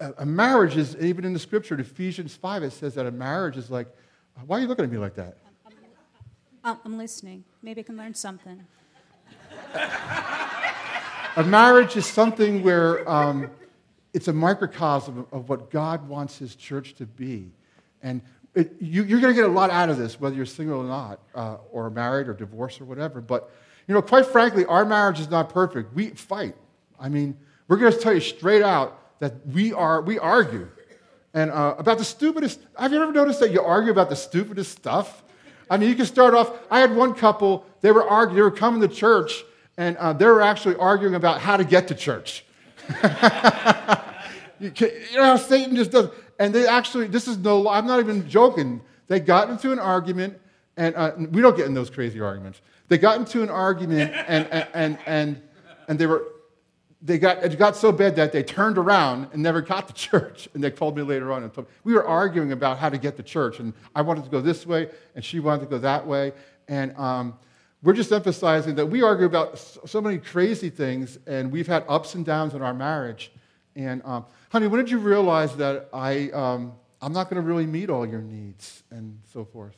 a, marriage is, even in the scripture, in Ephesians 5, it says that a marriage is like, why are you looking at me like that? I'm, I'm listening. Maybe I can learn something. A marriage is something where um, it's a microcosm of what God wants His church to be. And it, you, are going to get a lot out of this, whether you're single or not, uh, or married or divorced or whatever. But, you know, quite frankly, our marriage is not perfect. We fight. I mean, we're going to tell you straight out that we, are, we argue. And uh, about the stupidest, have you ever noticed that you argue about the stupidest stuff? I mean, you can start off. I had one couple, they were arguing, they were coming to church, and uh, they were actually arguing about how to get to church. you, can, you, know how Satan just does. And they actually, this is no, I'm not even joking. They got into an argument, and uh, we don't get in those crazy arguments. They got into an argument, and, and, and, and, and they were, they got, it got so bad that they turned around and never got to church. And they called me later on and told me, we were arguing about how to get to church. And I wanted to go this way, and she wanted to go that way. And um, we're just emphasizing that we argue about so many crazy things, and we've had ups and downs in our marriage. And, um, honey, when did you realize that I, um, I'm not going to really meet all your needs and so forth?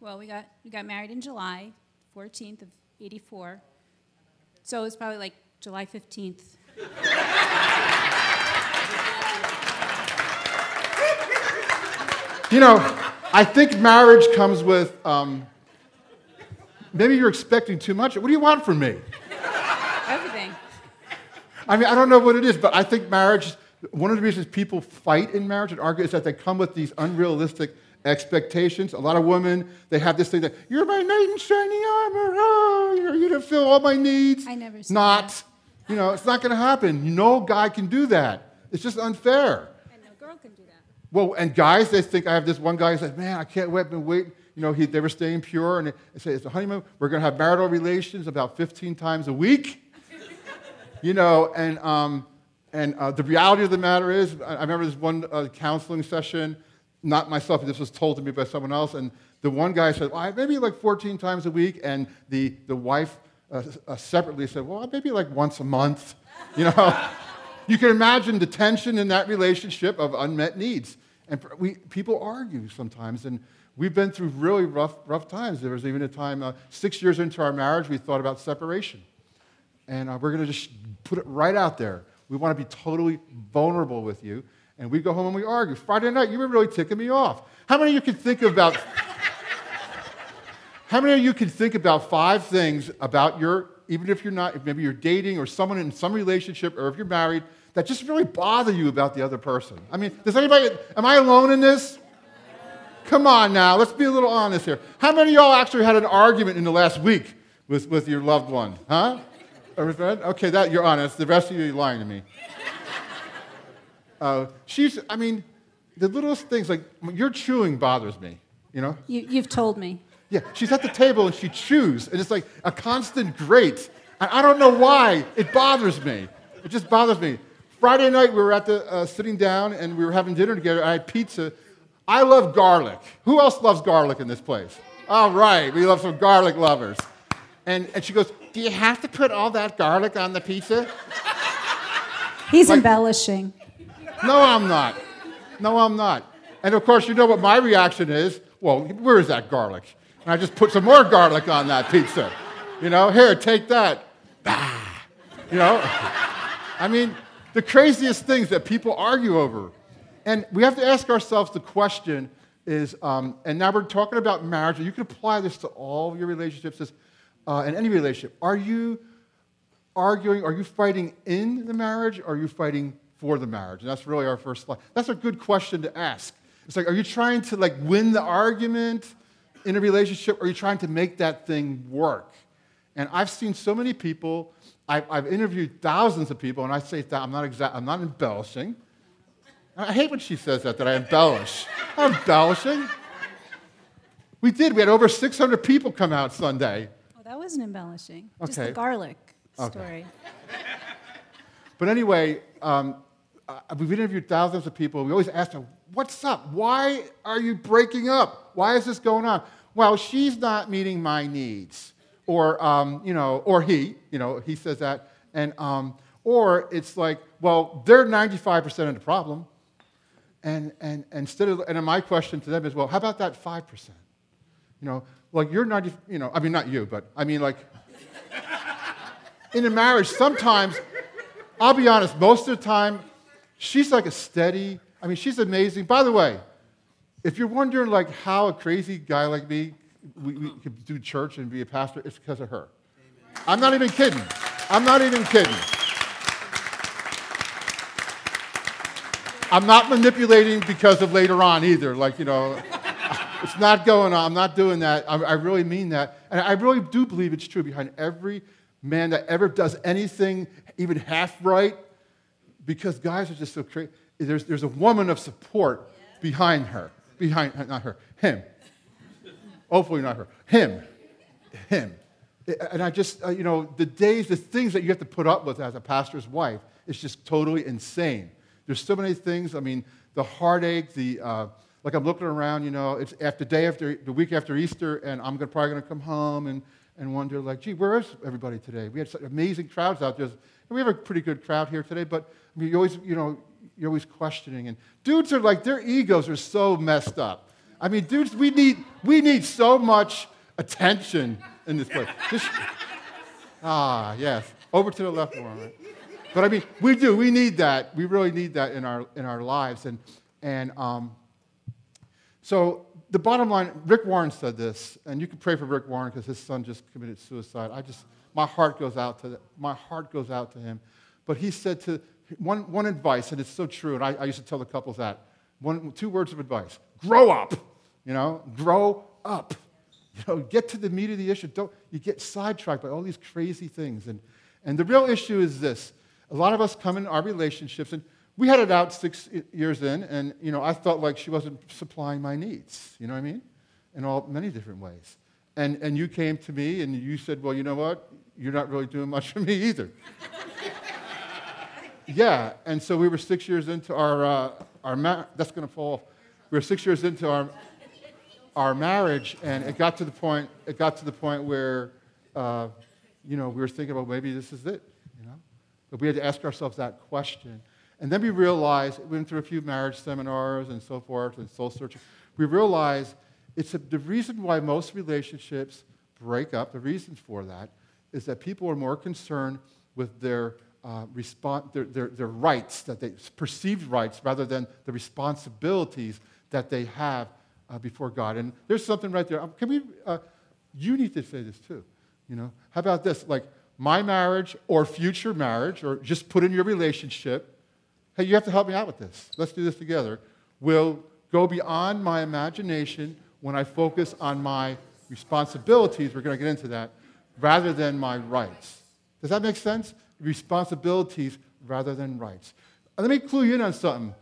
Well, we got, we got married in July 14th of 84. So it was probably like July 15th. you know, I think marriage comes with um, maybe you're expecting too much. What do you want from me? Everything. I mean, I don't know what it is, but I think marriage, one of the reasons people fight in marriage and argue is that they come with these unrealistic expectations. A lot of women, they have this thing that, you're my knight in shining armor. Oh, you're going to fill all my needs. I never said Not. That. You know, it's not going to happen. No guy can do that. It's just unfair. And no girl can do that. Well, and guys, they think, I have this one guy who says, man, I can't wait, I've been waiting you know, he, they were staying pure, and they say, it's a honeymoon. We're going to have marital relations about 15 times a week. you know, and, um, and uh, the reality of the matter is, I, I remember this one uh, counseling session, not myself, this was told to me by someone else, and the one guy said, well, maybe like 14 times a week, and the, the wife uh, separately said, well, maybe like once a month. You know, you can imagine the tension in that relationship of unmet needs. And we, people argue sometimes, and We've been through really rough, rough times. There was even a time, uh, six years into our marriage, we thought about separation. And uh, we're going to just put it right out there. We want to be totally vulnerable with you. And we go home and we argue. Friday night, you were really ticking me off. How many of you can think about. How many of you can think about five things about your, even if you're not, maybe you're dating or someone in some relationship, or if you're married, that just really bother you about the other person? I mean, does anybody, am I alone in this? Come on now, let's be a little honest here. How many of y'all actually had an argument in the last week with, with your loved one? Huh? Okay, that you're honest. The rest of you are lying to me. Uh, she's, I mean, the littlest things like your chewing bothers me, you know? You, you've told me. Yeah, she's at the table and she chews, and it's like a constant grate. And I don't know why. It bothers me. It just bothers me. Friday night, we were at the uh, sitting down and we were having dinner together. I had pizza, I love garlic. Who else loves garlic in this place? All right, we love some garlic lovers. And, and she goes, Do you have to put all that garlic on the pizza? He's like, embellishing. No, I'm not. No, I'm not. And of course, you know what my reaction is? Well, where is that garlic? And I just put some more garlic on that pizza. You know, here, take that. Bah. You know? I mean, the craziest things that people argue over. And we have to ask ourselves the question is, um, and now we're talking about marriage, and you can apply this to all your relationships uh, in any relationship. Are you arguing, are you fighting in the marriage, or are you fighting for the marriage? And that's really our first slide. That's a good question to ask. It's like, are you trying to like win the argument in a relationship, or are you trying to make that thing work? And I've seen so many people, I've, I've interviewed thousands of people, and I say that I'm not, I'm not embellishing. I hate when she says that, that I embellish. I'm embellishing. We did. We had over 600 people come out Sunday. Oh, that wasn't embellishing. Okay. Just the garlic okay. story. But anyway, um, uh, we've interviewed thousands of people. We always ask them, What's up? Why are you breaking up? Why is this going on? Well, she's not meeting my needs. Or, um, you know, or he, you know, he says that. And, um, Or it's like, well, they're 95% of the problem. And, and, and instead of, and my question to them is, well, how about that 5%? You know, like you're 90, you know, I mean, not you, but I mean, like, in a marriage, sometimes, I'll be honest, most of the time, she's like a steady, I mean, she's amazing. By the way, if you're wondering like how a crazy guy like me we, we could do church and be a pastor, it's because of her. Amen. I'm not even kidding. I'm not even kidding. I'm not manipulating because of later on either. Like, you know, it's not going on. I'm not doing that. I, I really mean that. And I really do believe it's true behind every man that ever does anything even half right, because guys are just so crazy. There's, there's a woman of support behind her. Behind, not her, him. Hopefully not her. Him. Him. And I just, uh, you know, the days, the things that you have to put up with as a pastor's wife is just totally insane. There's so many things. I mean, the heartache, the, uh, like I'm looking around, you know, it's after day after, the week after Easter, and I'm gonna, probably going to come home and, and wonder, like, gee, where is everybody today? We had such amazing crowds out there. And we have a pretty good crowd here today, but I mean, you always, you know, you're always questioning. And dudes are like, their egos are so messed up. I mean, dudes, we need, we need so much attention in this place. Just, ah, yes. Over to the left more, right? But I mean, we do. We need that. We really need that in our, in our lives. And, and um, so the bottom line, Rick Warren said this, and you can pray for Rick Warren because his son just committed suicide. I just, my heart goes out to, my heart goes out to him. But he said to, one, one advice, and it's so true, and I, I used to tell the couples that, one, two words of advice, grow up, you know, grow up. You know, get to the meat of the issue. Don't, you get sidetracked by all these crazy things. And, and the real issue is this. A lot of us come in our relationships, and we had it out six years in, and, you know, I felt like she wasn't supplying my needs. You know what I mean? In all, many different ways. And, and you came to me, and you said, well, you know what? You're not really doing much for me either. Yeah, and so we were six years into our, uh, our ma- that's going to fall. We were six years into our, our marriage, and it got to the point, it got to the point where, uh, you know, we were thinking about maybe this is it, you know? But we had to ask ourselves that question. And then we realized, we went through a few marriage seminars and so forth and soul searching. We realized it's a, the reason why most relationships break up, the reason for that is that people are more concerned with their, uh, respons- their, their, their rights, that they perceived rights, rather than the responsibilities that they have uh, before God. And there's something right there. Um, can we, uh, you need to say this too. You know, how about this? Like my marriage or future marriage, or just put in your relationship. Hey, you have to help me out with this. Let's do this together. Will go beyond my imagination when I focus on my responsibilities. We're going to get into that rather than my rights. Does that make sense? Responsibilities rather than rights. Uh, let me clue you in on something.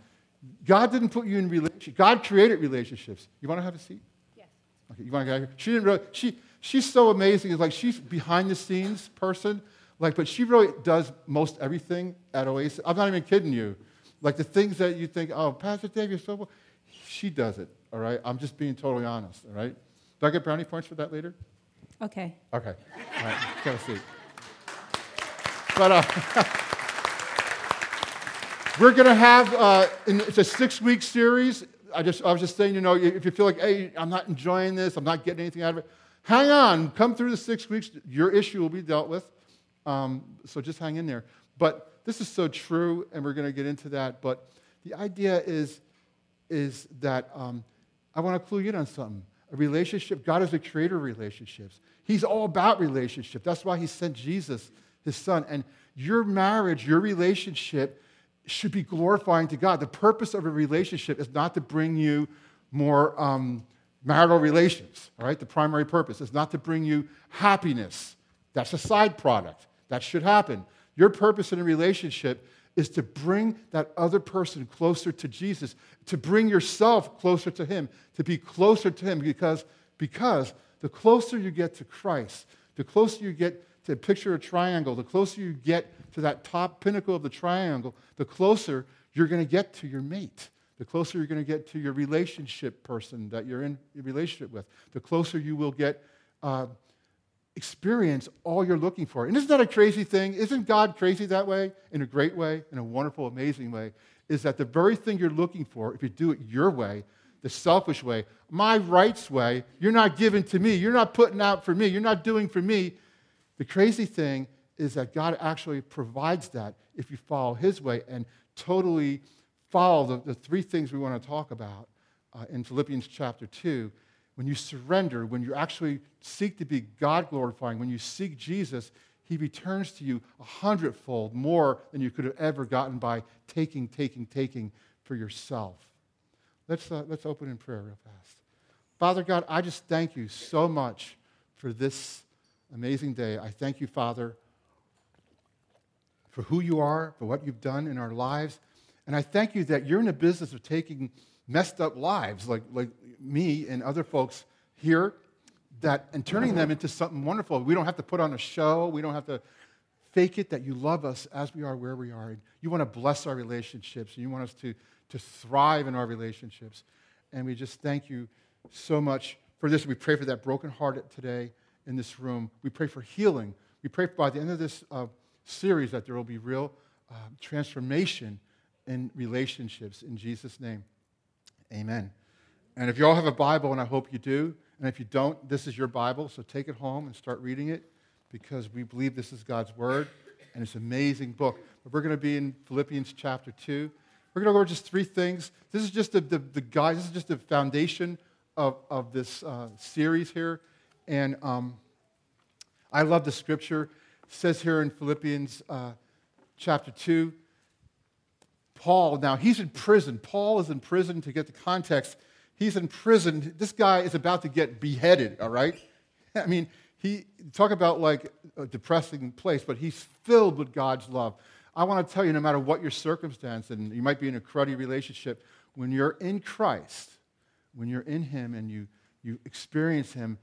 God didn't put you in relationship. God created relationships. You want to have a seat? Yes. Okay, you want to get here? She didn't really, she, she's so amazing. It's like she's behind the scenes person, like, but she really does most everything at Oasis. I'm not even kidding you. Like the things that you think, oh, Pastor Dave, you're so well. She does it, all right? I'm just being totally honest, all right? Do I get brownie points for that later? Okay. Okay. All right, have a seat. But, uh, We're going to have, uh, it's a six week series. I, just, I was just saying, you know, if you feel like, hey, I'm not enjoying this, I'm not getting anything out of it, hang on. Come through the six weeks. Your issue will be dealt with. Um, so just hang in there. But this is so true, and we're going to get into that. But the idea is, is that um, I want to clue you in on something. A relationship, God is the creator of relationships. He's all about relationship. That's why He sent Jesus, His Son. And your marriage, your relationship, should be glorifying to God. The purpose of a relationship is not to bring you more um, marital relations, all right? The primary purpose is not to bring you happiness. That's a side product. That should happen. Your purpose in a relationship is to bring that other person closer to Jesus, to bring yourself closer to Him, to be closer to Him, because, because the closer you get to Christ, the closer you get to picture a triangle, the closer you get to that top pinnacle of the triangle, the closer you're going to get to your mate. The closer you're going to get to your relationship person that you're in relationship with, the closer you will get uh, experience all you're looking for. And isn't that a crazy thing? Isn't God crazy that way? In a great way, in a wonderful, amazing way. Is that the very thing you're looking for, if you do it your way, the selfish way, my rights way, you're not giving to me, you're not putting out for me, you're not doing for me. The crazy thing is that God actually provides that if you follow His way and totally follow the, the three things we want to talk about uh, in Philippians chapter 2 when you surrender, when you actually seek to be God glorifying, when you seek Jesus, He returns to you a hundredfold more than you could have ever gotten by taking, taking, taking for yourself. Let's, uh, let's open in prayer real fast. Father God, I just thank you so much for this amazing day. I thank you, Father, for who you are, for what you've done in our lives. And I thank you that you're in the business of taking messed up lives like, like me and other folks here that and turning them into something wonderful. We don't have to put on a show. We don't have to fake it that you love us as we are where we are. And You want to bless our relationships. And you want us to, to thrive in our relationships. And we just thank you so much for this. We pray for that broken heart today in this room. We pray for healing. We pray by the end of this uh, series that there will be real uh, transformation in relationships. In Jesus' name, amen. And if you all have a Bible, and I hope you do, and if you don't, this is your Bible, so take it home and start reading it because we believe this is God's Word, and it's an amazing book. But we're going to be in Philippians chapter 2. We're going to go over just three things. This is just the, the, the guide, this is just the foundation of, of this uh, series here. And um, I love the scripture. It says here in Philippians uh, chapter 2, Paul, now he's in prison. Paul is in prison to get the context. He's in prison. This guy is about to get beheaded, all right? I mean, he talk about like a depressing place, but he's filled with God's love. I want to tell you, no matter what your circumstance, and you might be in a cruddy relationship, when you're in Christ, when you're in Him and you, you experience Him,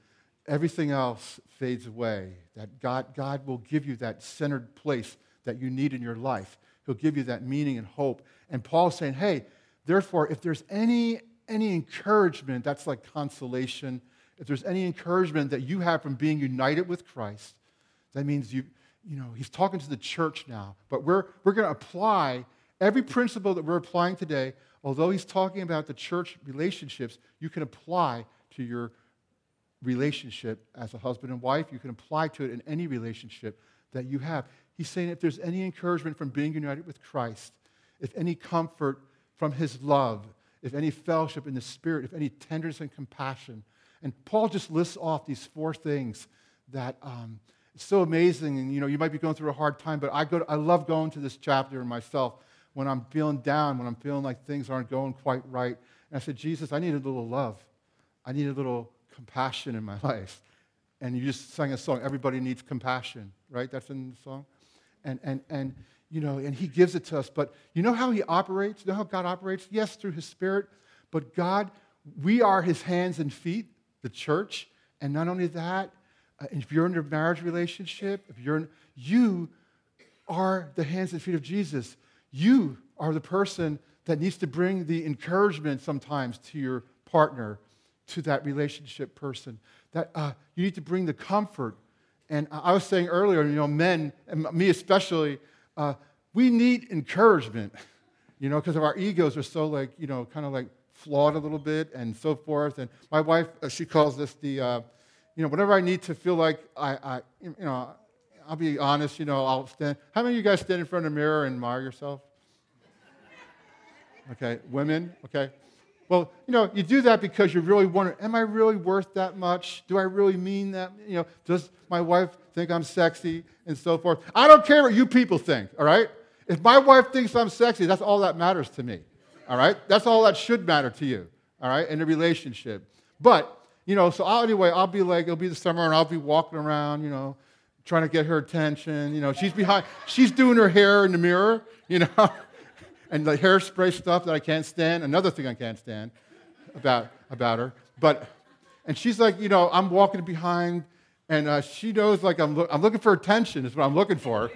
everything else fades away. That God, God will give you that centered place that you need in your life. He'll give you that meaning and hope. And Paul's saying, hey, therefore, if there's any any encouragement, that's like consolation. If there's any encouragement that you have from being united with Christ, that means you, you know, he's talking to the church now. But we're, we're going to apply every principle that we're applying today, although he's talking about the church relationships, you can apply to your relationship as a husband and wife. You can apply to it in any relationship that you have. He's saying if there's any encouragement from being united with Christ, if any comfort from his love, if any fellowship in the Spirit, if any tenderness and compassion. And Paul just lists off these four things that um, it's so amazing. And you know, you might be going through a hard time, but I, go to, I love going to this chapter myself when I'm feeling down, when I'm feeling like things aren't going quite right. And I said, Jesus, I need a little love. I need a little compassion in my life. And you just sang a song, Everybody Needs Compassion, right? That's in the song. And, and, and you know, and He gives it to us. But you know how He operates? You know how God operates? Yes, through His Spirit. But God, we are His hands and feet, the church. And not only that, uh, if you're in a marriage relationship, if you're in, you are the hands and feet of Jesus. You are the person that needs to bring the encouragement sometimes to your partner, to that relationship person. That uh, you need to bring the comfort. And I was saying earlier, you know, men, and me especially, uh, we need encouragement, you know, because our egos are so like, you know, kind of like flawed a little bit and so forth. And my wife, uh, she calls this the, uh, you know, whenever I need to feel like I, I, you know, I'll be honest, you know, I'll stand. How many of you guys stand in front of a mirror and admire yourself? Okay, women, okay. Well, you know, you do that because you really wonder, am I really worth that much? Do I really mean that? You know, does my wife think I'm sexy and so forth? I don't care what you people think, all right? If my wife thinks I'm sexy, that's all that matters to me, all right? That's all that should matter to you, all right, in a relationship. But, you know, so I'll, anyway, I'll be like, it'll be the summer and I'll be walking around, you know, trying to get her attention. You know, she's behind, she's doing her hair in the mirror, you know and the hairspray stuff that I can't stand. Another thing I can't stand about, about her. But, and she's like, you know, I'm walking behind, and uh, she knows like I'm, lo- I'm looking for attention, is what I'm looking for.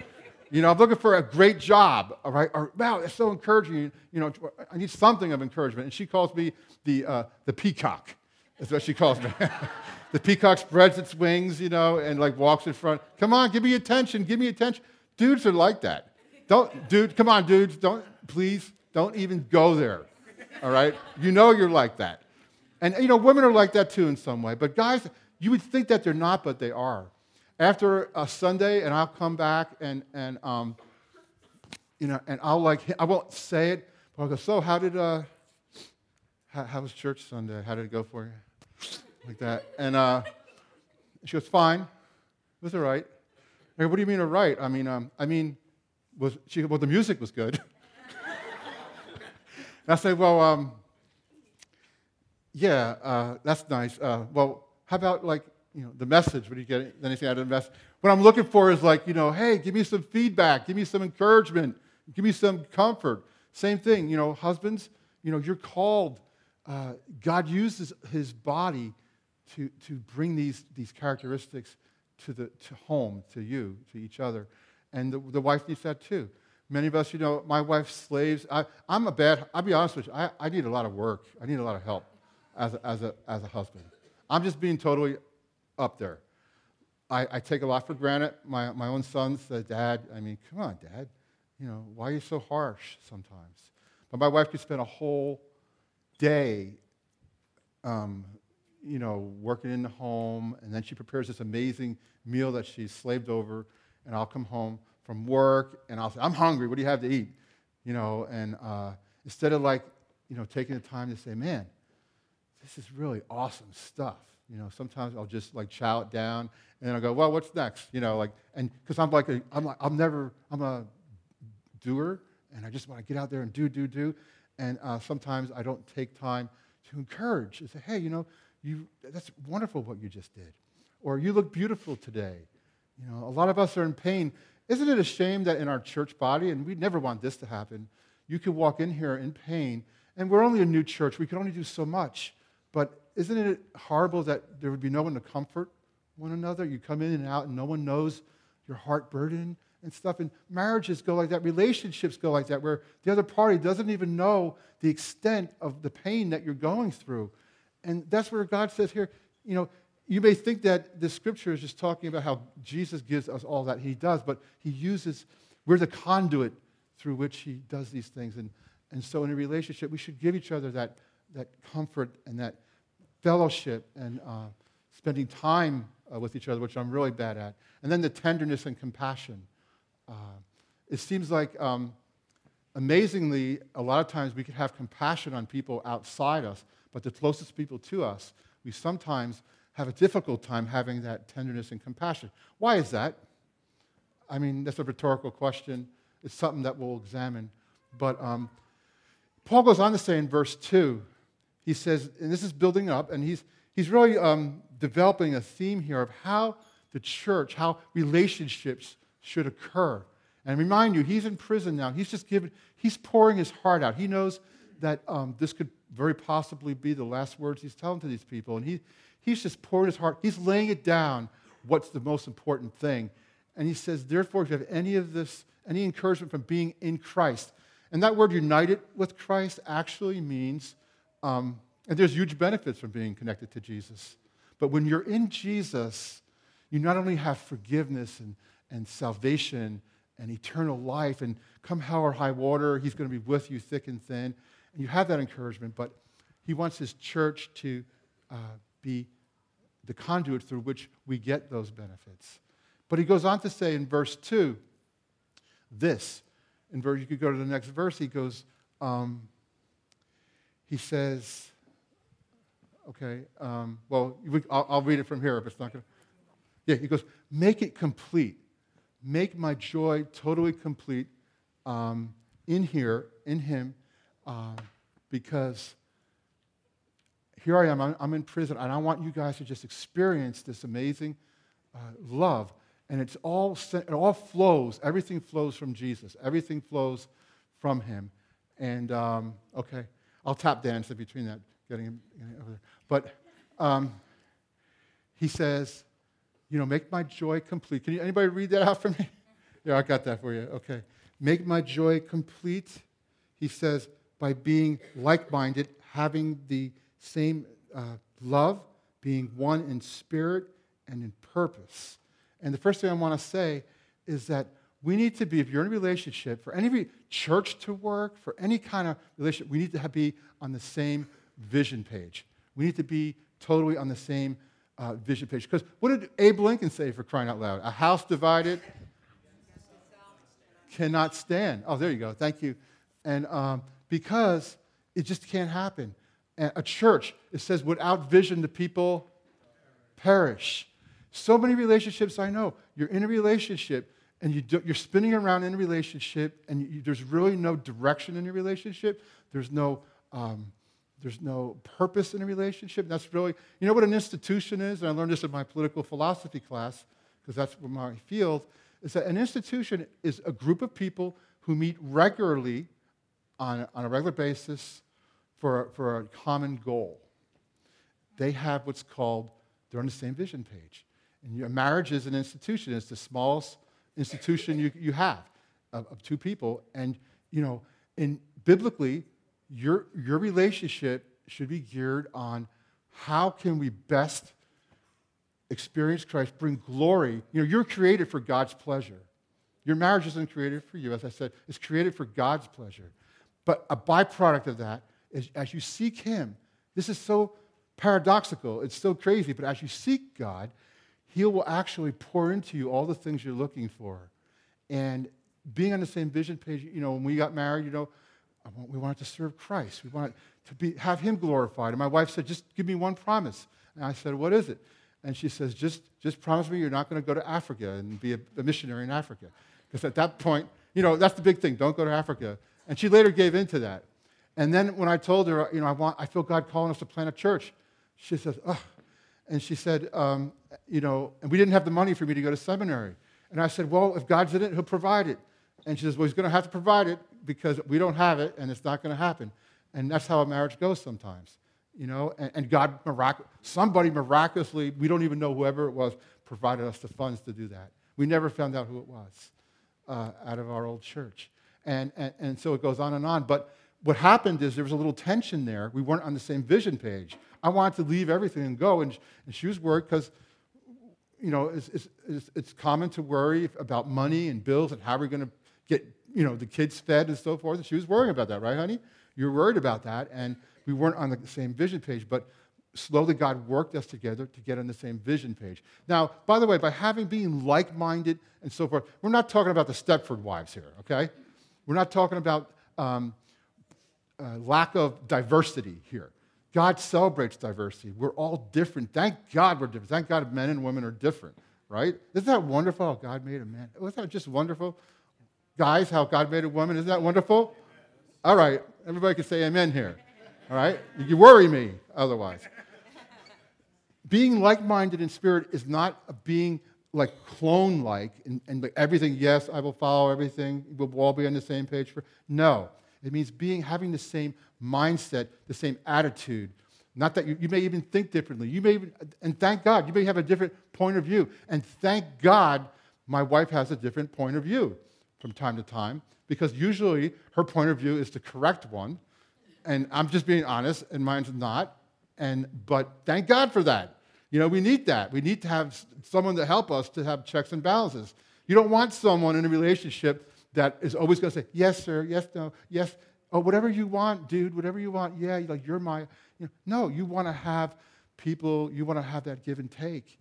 You know, I'm looking for a great job, all right? Or, wow, it's so encouraging. You know, I need something of encouragement. And she calls me the, uh, the peacock. That's what she calls me. the peacock spreads its wings, you know, and like walks in front. Come on, give me attention, give me attention. Dudes are like that. Don't, dude, come on, dudes, don't, please, don't even go there. All right? You know you're like that. And, you know, women are like that too in some way. But guys, you would think that they're not, but they are. After a Sunday, and I'll come back and, and um, you know, and I'll like, I won't say it, but I'll go, so how did, uh, how, how was church Sunday? How did it go for you? Like that. And uh, she goes, fine. It was all right. I go, what do you mean all right? I mean, um, I mean, was she, well, the music was good. and I said, well, um, yeah, uh, that's nice. Uh, well, how about like, you know, the message? What do you get anything out of the message? What I'm looking for is like, you know, hey, give me some feedback, give me some encouragement, give me some comfort. Same thing, you know, husbands, you know, you're called. Uh, God uses his body to, to bring these, these characteristics to, the, to home, to you, to each other. And the, the wife needs that too. Many of us, you know, my wife's slaves. I, am a bad, I'll be honest with you, I, I need a lot of work. I need a lot of help as a, as a, as a husband. I'm just being totally up there. I, I take a lot for granted. My, my own son said, Dad, I mean, come on, Dad. You know, why are you so harsh sometimes? But my wife could spend a whole day, um, you know, working in the home, and then she prepares this amazing meal that she's slaved over, and I'll come home from work, and I'll say, I'm hungry. What do you have to eat? You know, and uh, instead of like, you know, taking the time to say, man, this is really awesome stuff. You know, sometimes I'll just like chow it down, and then I'll go, well, what's next? You know, like, and because I'm like, a, I'm like, I'm never, I'm a doer, and I just want to get out there and do, do, do. And uh, sometimes I don't take time to encourage and say, hey, you know, you, that's wonderful what you just did. Or you look beautiful today. You know, a lot of us are in pain. Isn't it a shame that in our church body, and we never want this to happen, you could walk in here in pain, and we're only a new church. We can only do so much. But isn't it horrible that there would be no one to comfort one another? You come in and out, and no one knows your heart burden and stuff. And marriages go like that, relationships go like that, where the other party doesn't even know the extent of the pain that you're going through. And that's where God says here, you know, you may think that the scripture is just talking about how Jesus gives us all that he does, but he uses, we're the conduit through which he does these things. And, and so in a relationship, we should give each other that that comfort and that fellowship and uh, spending time uh, with each other, which I'm really bad at. And then the tenderness and compassion. Uh, it seems like, um, amazingly, a lot of times we can have compassion on people outside us, but the closest people to us, we sometimes have a difficult time having that tenderness and compassion. Why is that? I mean, that's a rhetorical question. It's something that we'll examine. But um, Paul goes on to say in verse 2 he says, and this is building up, and he's, he's really um, developing a theme here of how the church, how relationships should occur. And remind you, he's in prison now. He's just given, he's pouring his heart out. He knows that um, this could very possibly be the last words he's telling to these people. And he, he's just pouring his heart, he's laying it down what's the most important thing. And he says, therefore, if you have any of this, any encouragement from being in Christ, and that word united with Christ actually means um, and there's huge benefits from being connected to Jesus. But when you're in Jesus, you not only have forgiveness and, and salvation and eternal life, and come hell or high water, He's going to be with you thick and thin. And you have that encouragement, but He wants His church to uh, be the conduit through which we get those benefits. But He goes on to say in verse 2 this. In verse, you could go to the next verse. He goes, um, he says, okay, um, well, I'll, I'll, read it from here if it's not going to. Yeah, he goes, make it complete. Make my joy totally complete um, in here, in him, uh, because here I am, I'm, I'm, in prison, and I want you guys to just experience this amazing uh, love. And it's all, it all flows, everything flows from Jesus, everything flows from him. And, um, okay. I'll tap dance in between that, getting him over there. But um, he says, you know, make my joy complete. Can you, anybody read that out for me? yeah, I got that for you. Okay. Make my joy complete, he says, by being like minded, having the same uh, love, being one in spirit and in purpose. And the first thing I want to say is that we need to be, if you're in a relationship, for any church to work, for any kind of relationship, we need to have, be on the same vision page. We need to be totally on the same uh, vision page. Because what did Abe Lincoln say for crying out loud? A house divided cannot stand. Oh, there you go. Thank you. And um, because it just can't happen. A church, it says, without vision, the people perish. So many relationships I know. You're in a relationship and you are spinning around in a relationship and you, there's really no direction in your relationship. There's no, um, there's no purpose in a relationship. That's really, you know what an institution is? And I learned this in my political philosophy class because that's my field, is that an institution is a group of people who meet regularly on, on a regular basis for, for a common goal. They have what's called, they're on the same vision page. And your marriage is an institution. It's the smallest institution you, you have of, of two people. And, you know, in biblically, your, your relationship should be geared on how can we best experience Christ, bring glory. You know, you're created for God's pleasure. Your marriage isn't created for you, as I said, it's created for God's pleasure. But a byproduct of that is as you seek Him, this is so paradoxical, it's so crazy, but as you seek God, He will actually pour into you all the things you're looking for. And being on the same vision page, you know, when we got married, you know, we wanted to serve Christ. We wanted to be, have Him glorified. And my wife said, just give me one promise. And I said, what is it? And she says, just, just promise me you're not going to go to Africa and be a, a missionary in Africa. Because at that point, you know, that's the big thing. Don't go to Africa. And she later gave in to that. And then when I told her, you know, I, want, I feel God calling us to plant a church, she says, ugh. And she said, um, you know, and we didn't have the money for me to go to seminary. And I said, well, if God's in it, he'll provide it. And she says, well, he's going to have to provide it because we don't have it and it's not going to happen. And that's how a marriage goes sometimes, you know. And, and God, mirac- somebody miraculously, we don't even know whoever it was, provided us the funds to do that. We never found out who it was uh, out of our old church. And, and, and so it goes on and on. But what happened is there was a little tension there. We weren't on the same vision page. I wanted to leave everything and go, and, and she was worried because, you know, it's, it's, it's, common to worry about money and bills and how we're going to get, you know, the kids fed and so forth. And she was worrying about that, right, honey? You were worried about that, and we weren't on the same vision page. But slowly God worked us together to get on the same vision page. Now, by the way, by having being like-minded and so forth, we're not talking about the Stepford wives here, okay? We're not talking about um, uh, lack of diversity here. God celebrates diversity. We're all different. Thank God we're different. Thank God men and women are different, right? Isn't that wonderful how God made a man? Isn't that just wonderful? Guys, how God made a woman. Isn't that wonderful? All right. Everybody can say amen here. All right? You worry me otherwise. being like minded in spirit is not a being like clone like and, and everything, yes, I will follow everything, we'll all be on the same page for. No. It means being having the same mindset, the same attitude. Not that you, you may even think differently. You may even, and thank God, you may have a different point of view. And thank God my wife has a different point of view from time to time, because usually her point of view is the correct one. And I'm just being honest, and mine's not. And but thank God for that. You know, we need that. We need to have someone to help us to have checks and balances. You don't want someone in a relationship that is always going to say, yes, sir, yes, no, yes, oh, whatever you want, dude, whatever you want, yeah, like you're my, you know, no, you want to have people, you want to have that give and take.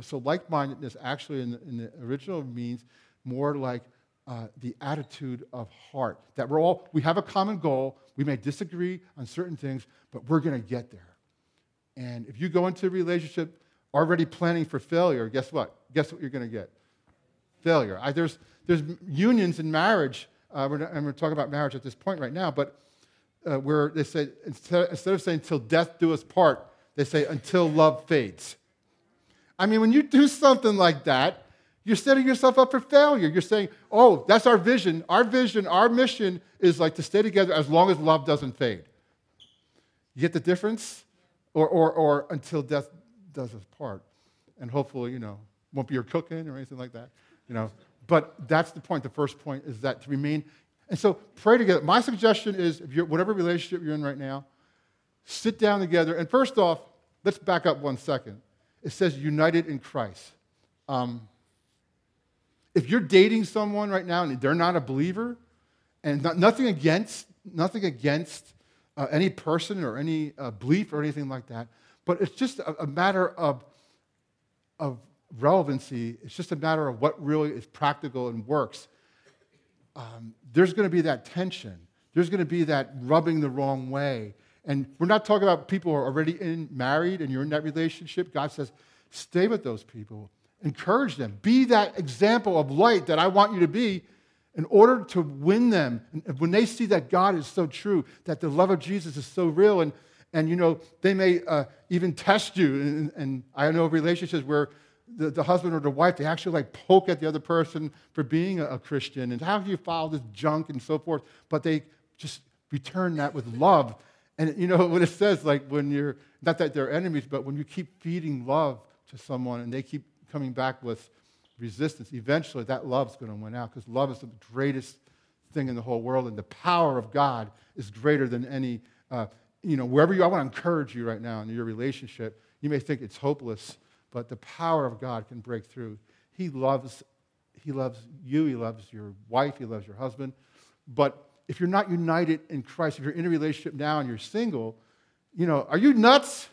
So like-mindedness actually in the, in the original means more like uh, the attitude of heart. That we're all, we have a common goal. We may disagree on certain things, but we're going to get there. And if you go into a relationship already planning for failure, guess what? Guess what you're going to get? Failure. I, there's, there's unions in marriage, uh, we're and we're talking about marriage at this point right now, but uh, where they say, instead, instead of saying, till death do us part, they say, until love fades. I mean, when you do something like that, you're setting yourself up for failure. You're saying, oh, that's our vision. Our vision, our mission is like to stay together as long as love doesn't fade. You get the difference? or, or, or until death does us part. And hopefully, you know, won't be your cooking or anything like that, you know. But that's the point. The first point is that to remain. And so pray together. My suggestion is, if you're, whatever relationship you're in right now, sit down together. And first off, let's back up one second. It says united in Christ. Um, if you're dating someone right now and they're not a believer, and not, nothing against, nothing against uh, any person or any uh, belief or anything like that, but it's just a, a matter of, of relevancy. It's just a matter of what really is practical and works. Um, there's going to be that tension. There's going to be that rubbing the wrong way. And we're not talking about people who are already in, married and you're in that relationship. God says, stay with those people, encourage them, be that example of light that I want you to be in order to win them. And when they see that God is so true, that the love of Jesus is so real, and, and you know, they may uh, even test you. And, and I know relationships where the, the husband or the wife, they actually like poke at the other person for being a, a Christian and how do you follow this junk and so forth. But they just return that with love. And you know what it says, like when you're, not that they're enemies, but when you keep feeding love to someone and they keep coming back with resistance, eventually that love's going to win out because love is the greatest thing in the whole world and the power of God is greater than any, uh, you know, wherever you, I want to encourage you right now in your relationship. You may think it's hopeless, but the power of God can break through. He loves, he loves you, he loves your wife, he loves your husband. But if you're not united in Christ, if you're in a relationship now and you're single, you know, are you nuts?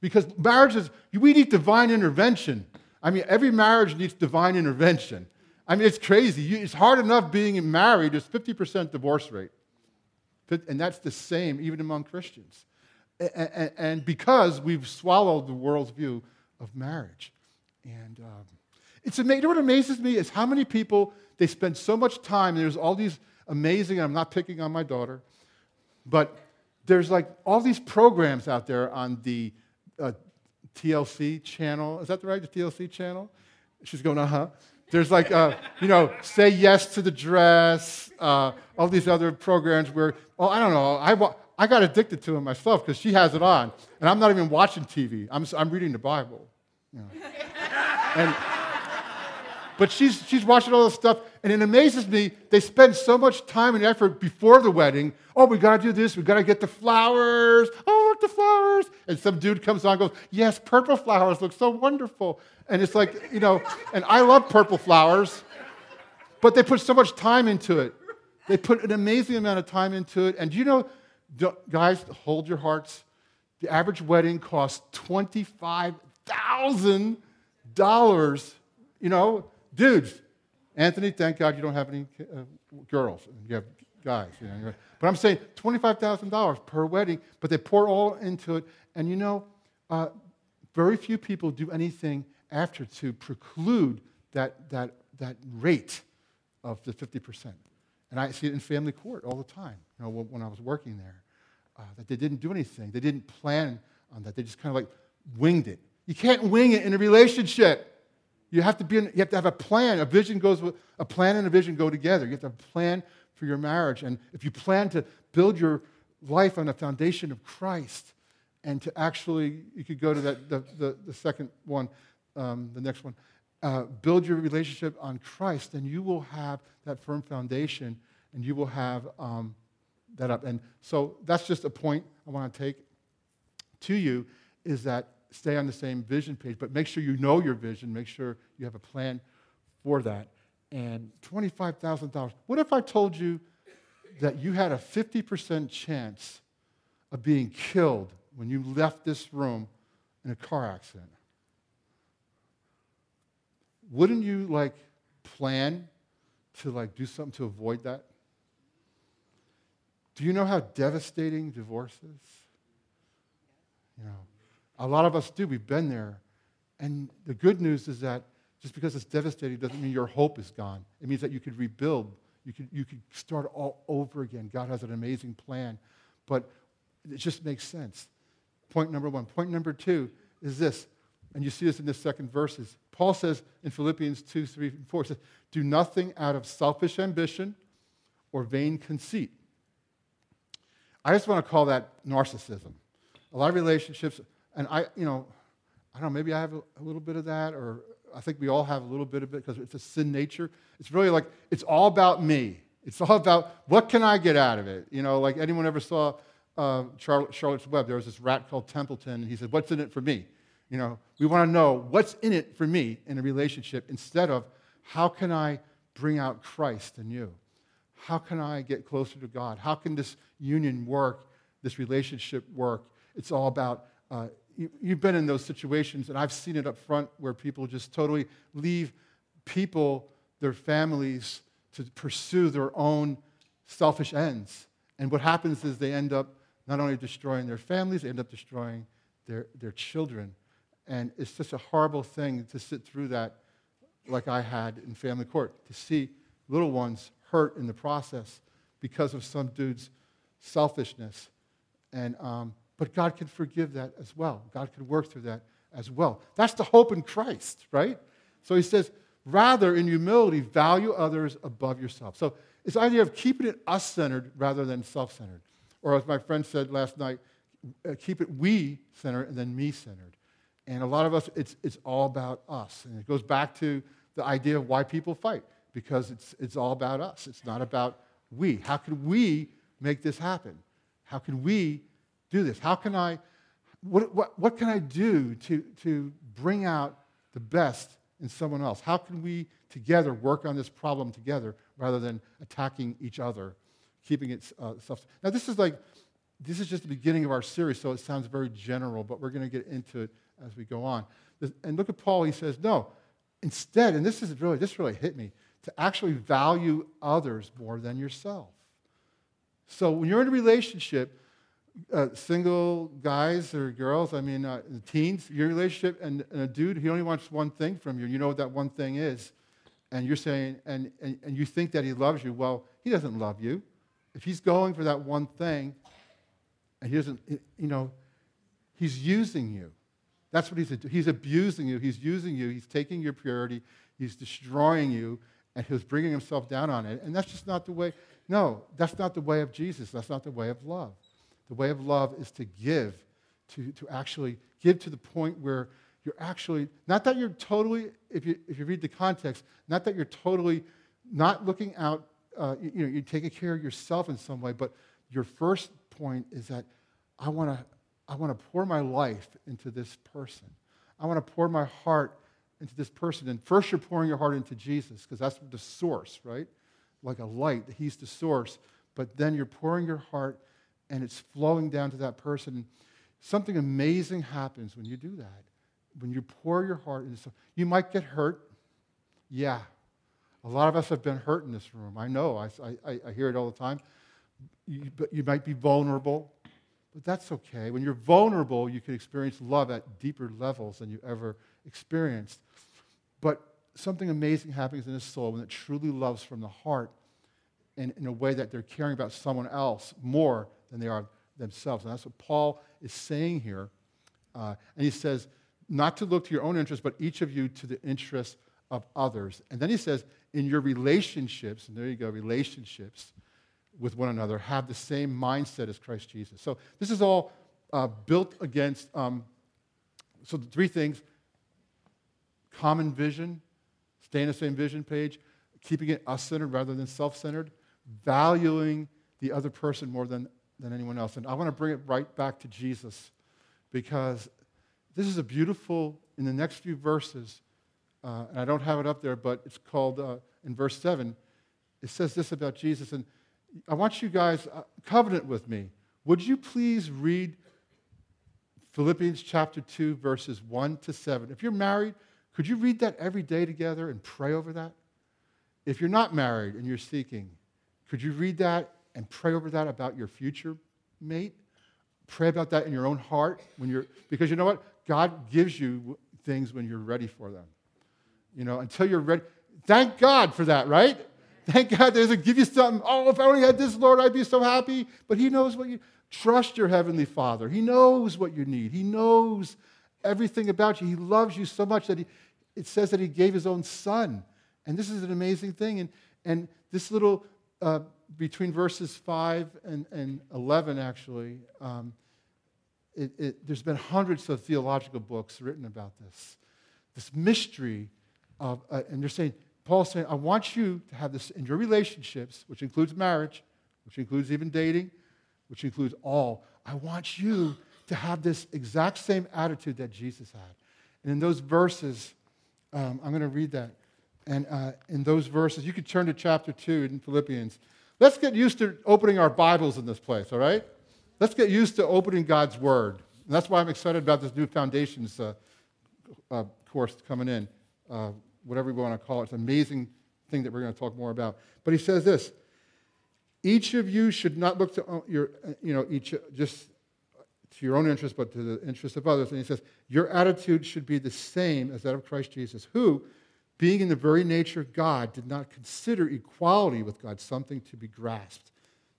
Because marriages, we need divine intervention. I mean, every marriage needs divine intervention. I mean, it's crazy. It's hard enough being married. There's 50% divorce rate. And that's the same even among Christians. And because we've swallowed the world's view of marriage. And um, it's amazing. What amazes me is how many people, they spend so much time, there's all these amazing, I'm not picking on my daughter, but there's like all these programs out there on the uh, TLC channel. Is that the right? The TLC channel? She's going, uh huh. There's like, uh, you know, say yes to the dress, uh, all these other programs where, well, I don't know, I, I got addicted to it myself because she has it on, and I'm not even watching TV. I'm, I'm reading the Bible. You know. and, but she's, she's watching all this stuff, and it amazes me. They spend so much time and effort before the wedding. Oh, we got to do this. We got to get the flowers. Oh, look, the flowers. And some dude comes on and goes, Yes, purple flowers look so wonderful. And it's like, you know, and I love purple flowers, but they put so much time into it. They put an amazing amount of time into it. And do you know, guys, hold your hearts. The average wedding costs $25,000. You know, dudes, Anthony, thank God you don't have any uh, girls. You have guys. You know. But I'm saying $25,000 per wedding, but they pour all into it. And you know, uh, very few people do anything after to preclude that, that, that rate of the 50%. And I see it in family court all the time, you know, when I was working there, uh, that they didn't do anything. They didn't plan on that. They just kind of like winged it. You can't wing it in a relationship. You have to, be in, you have to have a plan. A vision goes with a plan and a vision go together. You have to have a plan for your marriage. And if you plan to build your life on a foundation of Christ, and to actually, you could go to that, the, the, the second one, um, the next one, uh, build your relationship on Christ, then you will have that firm foundation and you will have um, that up. And so that's just a point I want to take to you is that stay on the same vision page, but make sure you know your vision, make sure you have a plan for that. And $25,000. What if I told you that you had a 50% chance of being killed when you left this room in a car accident? Wouldn't you like plan to like do something to avoid that? Do you know how devastating divorce is? You know, a lot of us do. We've been there. And the good news is that just because it's devastating doesn't mean your hope is gone. It means that you could rebuild. You could, you could start all over again. God has an amazing plan. But it just makes sense. Point number one. Point number two is this, and you see this in the second verses. Paul says in Philippians 2, 3, and 4, says, Do nothing out of selfish ambition or vain conceit. I just want to call that narcissism. A lot of relationships and I, you know, I don't know, maybe I have a, a little bit of that, or I think we all have a little bit of it because it's a sin nature. It's really like, it's all about me. It's all about what can I get out of it? You know, like anyone ever saw uh, Charlotte, Charlotte's Web, there was this rat called Templeton, and he said, What's in it for me? You know, we want to know what's in it for me in a relationship instead of how can I bring out Christ in you? How can I get closer to God? How can this union work, this relationship work? It's all about, uh, you, you've been in those situations, and I've seen it up front where people just totally leave people, their families, to pursue their own selfish ends. And what happens is they end up not only destroying their families, they end up destroying their, their children. And it's such a horrible thing to sit through that, like I had in family court, to see little ones hurt in the process because of some dude's selfishness. And, um, but God can forgive that as well. God can work through that as well. That's the hope in Christ, right? So he says, rather, in humility, value others above yourself. So it's the idea of keeping it us centered rather than self centered. Or as my friend said last night, uh, keep it we centered and then me centered. And a lot of us, it's, it's all about us. And it goes back to the idea of why people fight, because it's, it's all about us. It's not about we. How can we make this happen? How can we do this? How can I, what, what, what can I do to, to bring out the best in someone else? How can we together work on this problem together rather than attacking each other, keeping it uh, self? Now, this is like, this is just the beginning of our series, so it sounds very general, but we're going to get into it as we go on. And look at Paul, he says, no, instead, and this is really, this really hit me, to actually value others more than yourself. So when you're in a relationship, uh, single guys or girls, I mean, uh, teens, your relationship, and, and, a dude, he only wants one thing from you, you know what that one thing is. And you're saying, and, and, and you think that he loves you. Well, he doesn't love you. If he's going for that one thing, and he doesn't, you know, he's using you. That's what he's He's abusing you. He's using you. He's taking your purity. He's destroying you, and he's bringing himself down on it. And that's just not the way. No, that's not the way of Jesus. That's not the way of love. The way of love is to give, to, to actually give to the point where you're actually, not that you're totally, if you, if you read the context, not that you're totally not looking out, uh, you, you know, you're taking care of yourself in some way, but your first point is that I want to I want to pour my life into this person. I want to pour my heart into this person. And first, you're pouring your heart into Jesus because that's the source, right? Like a light, He's the source. But then you're pouring your heart and it's flowing down to that person. Something amazing happens when you do that. When you pour your heart into something, you might get hurt. Yeah. A lot of us have been hurt in this room. I know. I, I, I hear it all the time. You, but you might be vulnerable, but that's okay. When you're vulnerable, you can experience love at deeper levels than you ever experienced. But something amazing happens in a soul when it truly loves from the heart in, in a way that they're caring about someone else more than they are themselves. And that's what Paul is saying here. Uh, and he says, not to look to your own interests, but each of you to the interests of others. And then he says, in your relationships, and there you go, relationships with one another, have the same mindset as Christ Jesus. So this is all uh, built against, um, so the three things common vision, stay in the same vision page, keeping it us centered rather than self centered, valuing the other person more than than anyone else. And I want to bring it right back to Jesus because this is a beautiful, in the next few verses, uh, and I don't have it up there, but it's called, uh, in verse 7, it says this about Jesus. And I want you guys, uh, covenant with me. Would you please read Philippians chapter 2, verses 1 to 7? If you're married, could you read that every day together and pray over that? If you're not married and you're seeking, could you read that and pray over that about your future mate. Pray about that in your own heart when you're, because you know what? God gives you things when you're ready for them. You know, until you're ready. Thank God for that, right? Thank God there's a give you something. Oh, if I only had this, Lord, I'd be so happy. But He knows what you trust your Heavenly Father. He knows what you need. He knows everything about you. He loves you so much that he, it says that He gave His own Son. And this is an amazing thing. And, and this little uh, between verses 5 and, and 11, actually, um, it, it, there's been hundreds of theological books written about this. This mystery of, uh, and they're saying, Paul's saying, I want you to have this in your relationships, which includes marriage, which includes even dating, which includes all. I want you to have this exact same attitude that Jesus had. And in those verses, um, I'm going to read that. And uh, in those verses, you could turn to chapter 2 in Philippians. Let's get used to opening our Bibles in this place, all right? Let's get used to opening God's Word. And that's why I'm excited about this new Foundations uh, uh, course coming in, uh, whatever we want to call it. It's an amazing thing that we're going to talk more about. But he says this each of you should not look to your, you know, each just to your own interest, but to the interest of others. And he says, Your attitude should be the same as that of Christ Jesus, who, being in the very nature of God, did not consider equality with God something to be grasped.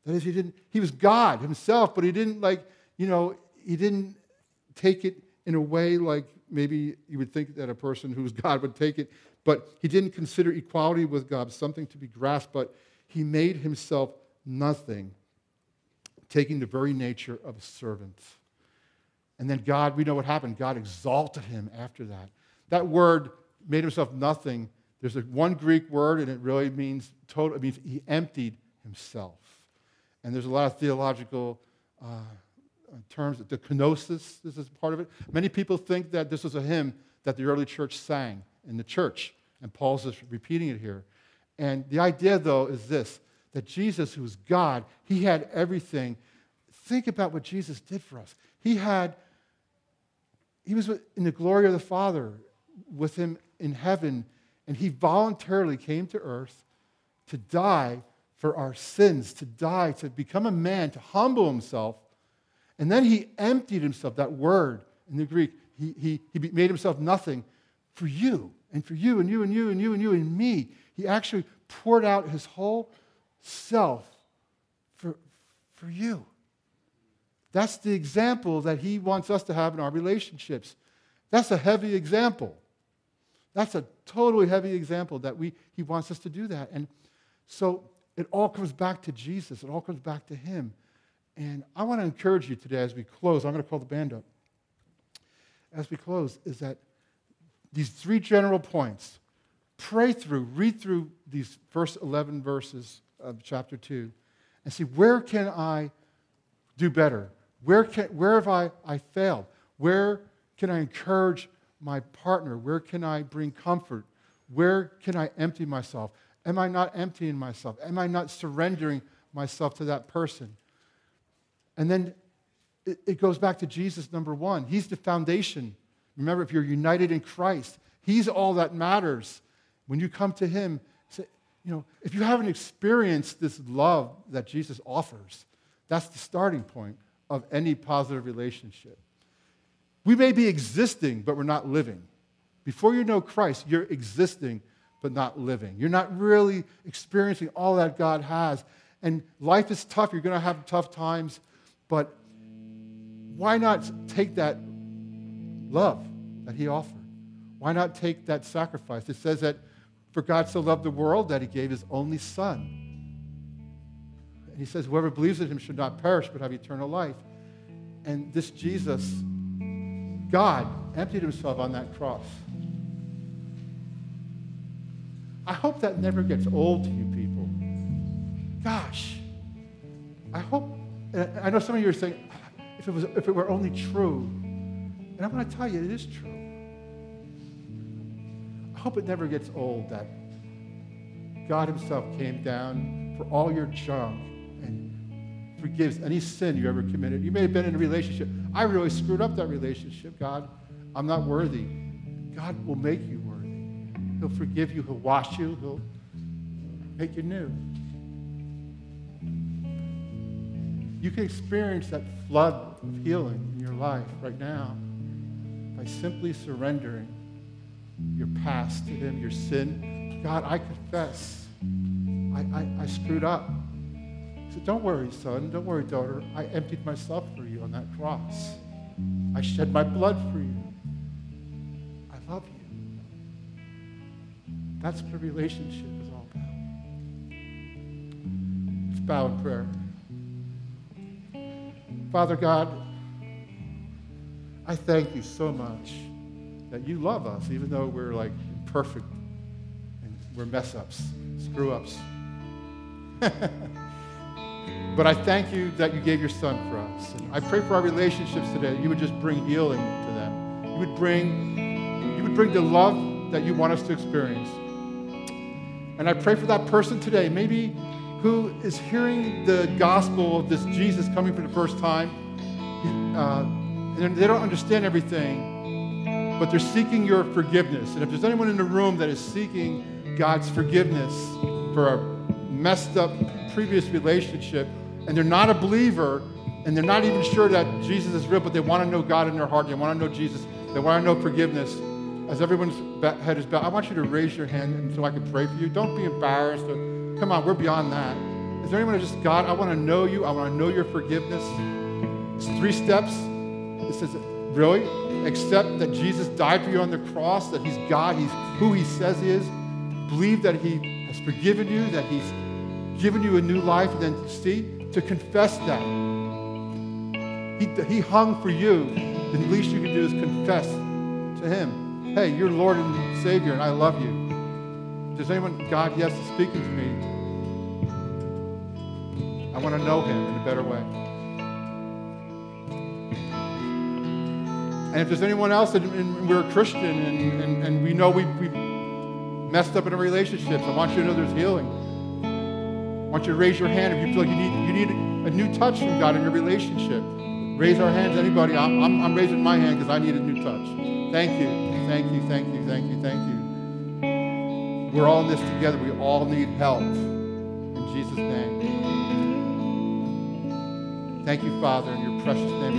That is, he didn't, he was God himself, but he didn't like, you know, he didn't take it in a way like maybe you would think that a person who's God would take it, but he didn't consider equality with God something to be grasped, but he made himself nothing, taking the very nature of a servant. And then God, we know what happened. God exalted him after that. That word made himself nothing. There's a one Greek word, and it really means total. It means he emptied himself. And there's a lot of theological uh, terms. The kenosis, this is part of it. Many people think that this was a hymn that the early church sang in the church, and Paul's just repeating it here. And the idea, though, is this that Jesus, who was God, he had everything. Think about what Jesus did for us. He had he was in the glory of the Father with him in heaven, and he voluntarily came to earth to die for our sins, to die, to become a man, to humble himself. And then he emptied himself, that word in the Greek, he, he, he made himself nothing for you, and for you, and you, and you, and you, and you, and me. He actually poured out his whole self for, for you. That's the example that he wants us to have in our relationships. That's a heavy example. That's a totally heavy example that we, he wants us to do that. And so it all comes back to Jesus, it all comes back to him. And I want to encourage you today as we close, I'm going to call the band up. As we close, is that these three general points pray through, read through these first 11 verses of chapter 2 and see where can I do better? Where, can, where have I, I failed? Where can I encourage my partner? Where can I bring comfort? Where can I empty myself? Am I not emptying myself? Am I not surrendering myself to that person? And then it, it goes back to Jesus, number one. He's the foundation. Remember, if you're united in Christ, He's all that matters. When you come to Him, say, you know, if you haven't experienced this love that Jesus offers, that's the starting point of any positive relationship. We may be existing, but we're not living. Before you know Christ, you're existing, but not living. You're not really experiencing all that God has. And life is tough. You're going to have tough times, but why not take that love that He offered? Why not take that sacrifice? It says that for God so loved the world that He gave His only Son he says, Whoever believes in him should not perish but have eternal life. And this Jesus, God, emptied himself on that cross. I hope that never gets old to you people. Gosh, I hope, I know some of you are saying, if it, was, if it were only true. And I'm going to tell you, it is true. I hope it never gets old that God Himself came down for all your junk forgives any sin you ever committed. You may have been in a relationship. I really screwed up that relationship, God. I'm not worthy. God will make you worthy. He'll forgive you. He'll wash you. He'll make you new. You can experience that flood of healing in your life right now by simply surrendering your past to Him, your sin. God, I confess I, I, I screwed up. Said, Don't worry, son. Don't worry, daughter. I emptied myself for you on that cross. I shed my blood for you. I love you. That's what a relationship is all about. Let's bow in prayer. Father God, I thank you so much that you love us, even though we're like imperfect and we're mess ups, screw ups. But I thank you that you gave your son for us. And I pray for our relationships today you would just bring healing to them. You would bring, you would bring the love that you want us to experience. And I pray for that person today, maybe who is hearing the gospel of this Jesus coming for the first time. Uh, and they don't understand everything, but they're seeking your forgiveness. And if there's anyone in the room that is seeking God's forgiveness for a messed up previous relationship, and they're not a believer, and they're not even sure that Jesus is real, but they want to know God in their heart, they want to know Jesus, they want to know forgiveness. As everyone's head is bowed, I want you to raise your hand so I can pray for you. Don't be embarrassed. Come on, we're beyond that. Is there anyone who just, God, I want to know you. I want to know your forgiveness. It's three steps. It says, really? Accept that Jesus died for you on the cross, that he's God, he's who he says he is. Believe that he has forgiven you, that he's given you a new life, and then see, to confess that. He, he hung for you. The least you can do is confess to him. Hey, you're Lord and Savior, and I love you. Does anyone, God, yes, is speaking to me. I want to know him in a better way. And if there's anyone else and we're a Christian and, and, and we know we, we messed up in a relationship, I want you to know there's healing. I want you to raise your hand if you feel like you need, you need a new touch from God in your relationship. Raise our hands, anybody. I'm, I'm, I'm raising my hand because I need a new touch. Thank you, thank you, thank you, thank you, thank you. We're all in this together. We all need help. In Jesus' name. Thank you, Father, in your precious name.